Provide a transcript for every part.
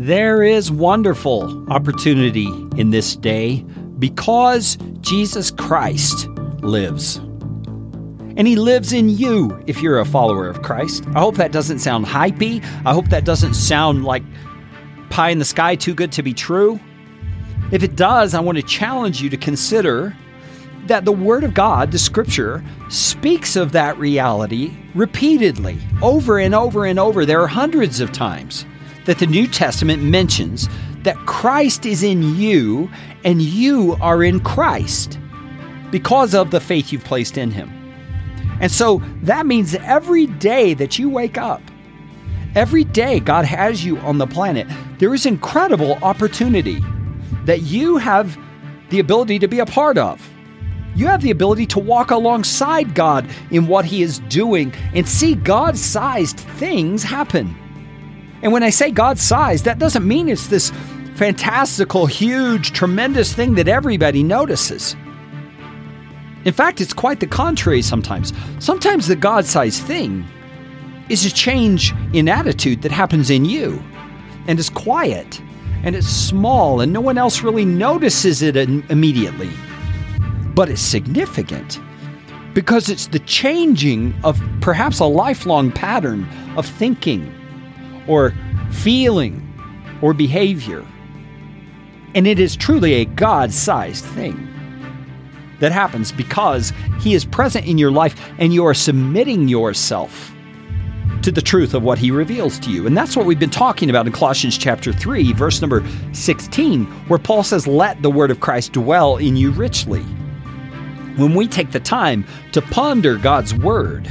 There is wonderful opportunity in this day because Jesus Christ lives. And he lives in you if you're a follower of Christ. I hope that doesn't sound hypey. I hope that doesn't sound like pie in the sky too good to be true. If it does, I want to challenge you to consider that the Word of God, the Scripture, speaks of that reality repeatedly, over and over and over. There are hundreds of times that the New Testament mentions that Christ is in you and you are in Christ because of the faith you've placed in Him. And so that means every day that you wake up, every day God has you on the planet, there is incredible opportunity that you have the ability to be a part of. You have the ability to walk alongside God in what He is doing and see God sized things happen. And when I say God sized, that doesn't mean it's this fantastical, huge, tremendous thing that everybody notices. In fact, it's quite the contrary sometimes. Sometimes the God sized thing is a change in attitude that happens in you and is quiet and it's small and no one else really notices it immediately but it's significant because it's the changing of perhaps a lifelong pattern of thinking or feeling or behavior. And it is truly a God sized thing that happens because He is present in your life and you are submitting yourself to the truth of what He reveals to you. And that's what we've been talking about in Colossians chapter 3, verse number 16, where Paul says, Let the word of Christ dwell in you richly when we take the time to ponder God's Word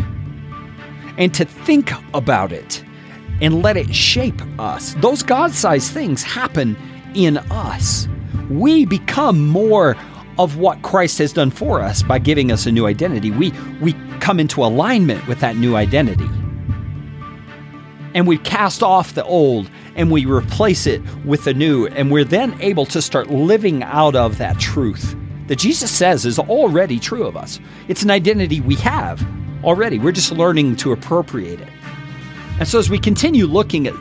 and to think about it and let it shape us, those God sized things happen in us. We become more of what Christ has done for us by giving us a new identity. We, we come into alignment with that new identity. And we cast off the old and we replace it with the new. And we're then able to start living out of that truth that Jesus says is already true of us. It's an identity we have already. We're just learning to appropriate it. And so as we continue looking at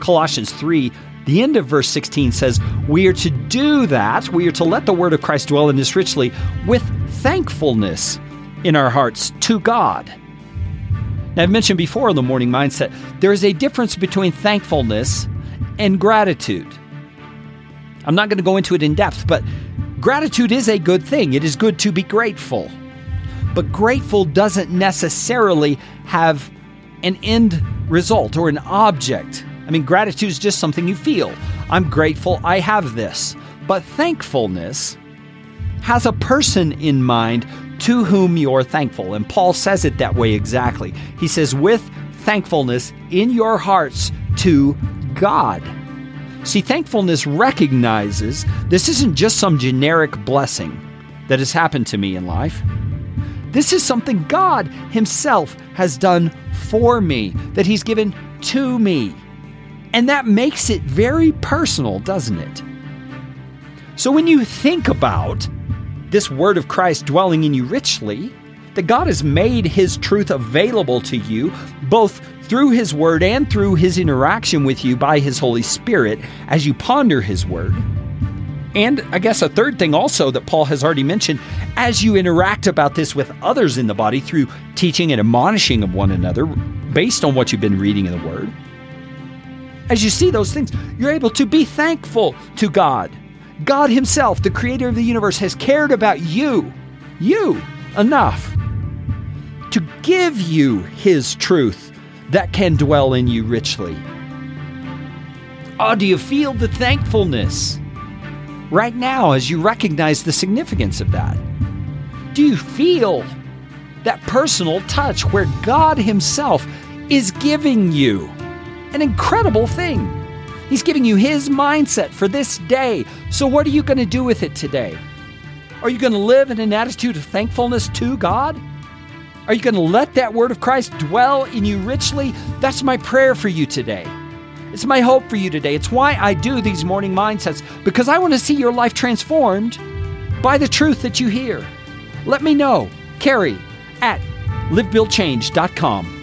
Colossians 3, the end of verse 16 says, We are to do that. We are to let the word of Christ dwell in us richly with thankfulness in our hearts to God. Now, I've mentioned before in the morning mindset, there is a difference between thankfulness and gratitude. I'm not going to go into it in depth, but Gratitude is a good thing. It is good to be grateful. But grateful doesn't necessarily have an end result or an object. I mean, gratitude is just something you feel. I'm grateful I have this. But thankfulness has a person in mind to whom you're thankful. And Paul says it that way exactly. He says, with thankfulness in your hearts to God. See, thankfulness recognizes this isn't just some generic blessing that has happened to me in life. This is something God Himself has done for me, that He's given to me. And that makes it very personal, doesn't it? So when you think about this word of Christ dwelling in you richly, that God has made His truth available to you, both through His Word and through His interaction with you by His Holy Spirit as you ponder His Word. And I guess a third thing also that Paul has already mentioned as you interact about this with others in the body through teaching and admonishing of one another based on what you've been reading in the Word. As you see those things, you're able to be thankful to God. God Himself, the creator of the universe, has cared about you, you, enough to give you His truth that can dwell in you richly. Oh, do you feel the thankfulness right now as you recognize the significance of that? Do you feel that personal touch where God Himself is giving you an incredible thing? He's giving you His mindset for this day. So, what are you going to do with it today? Are you going to live in an attitude of thankfulness to God? Are you going to let that word of Christ dwell in you richly? That's my prayer for you today. It's my hope for you today. It's why I do these morning mindsets, because I want to see your life transformed by the truth that you hear. Let me know. Carey at livebuildchange.com.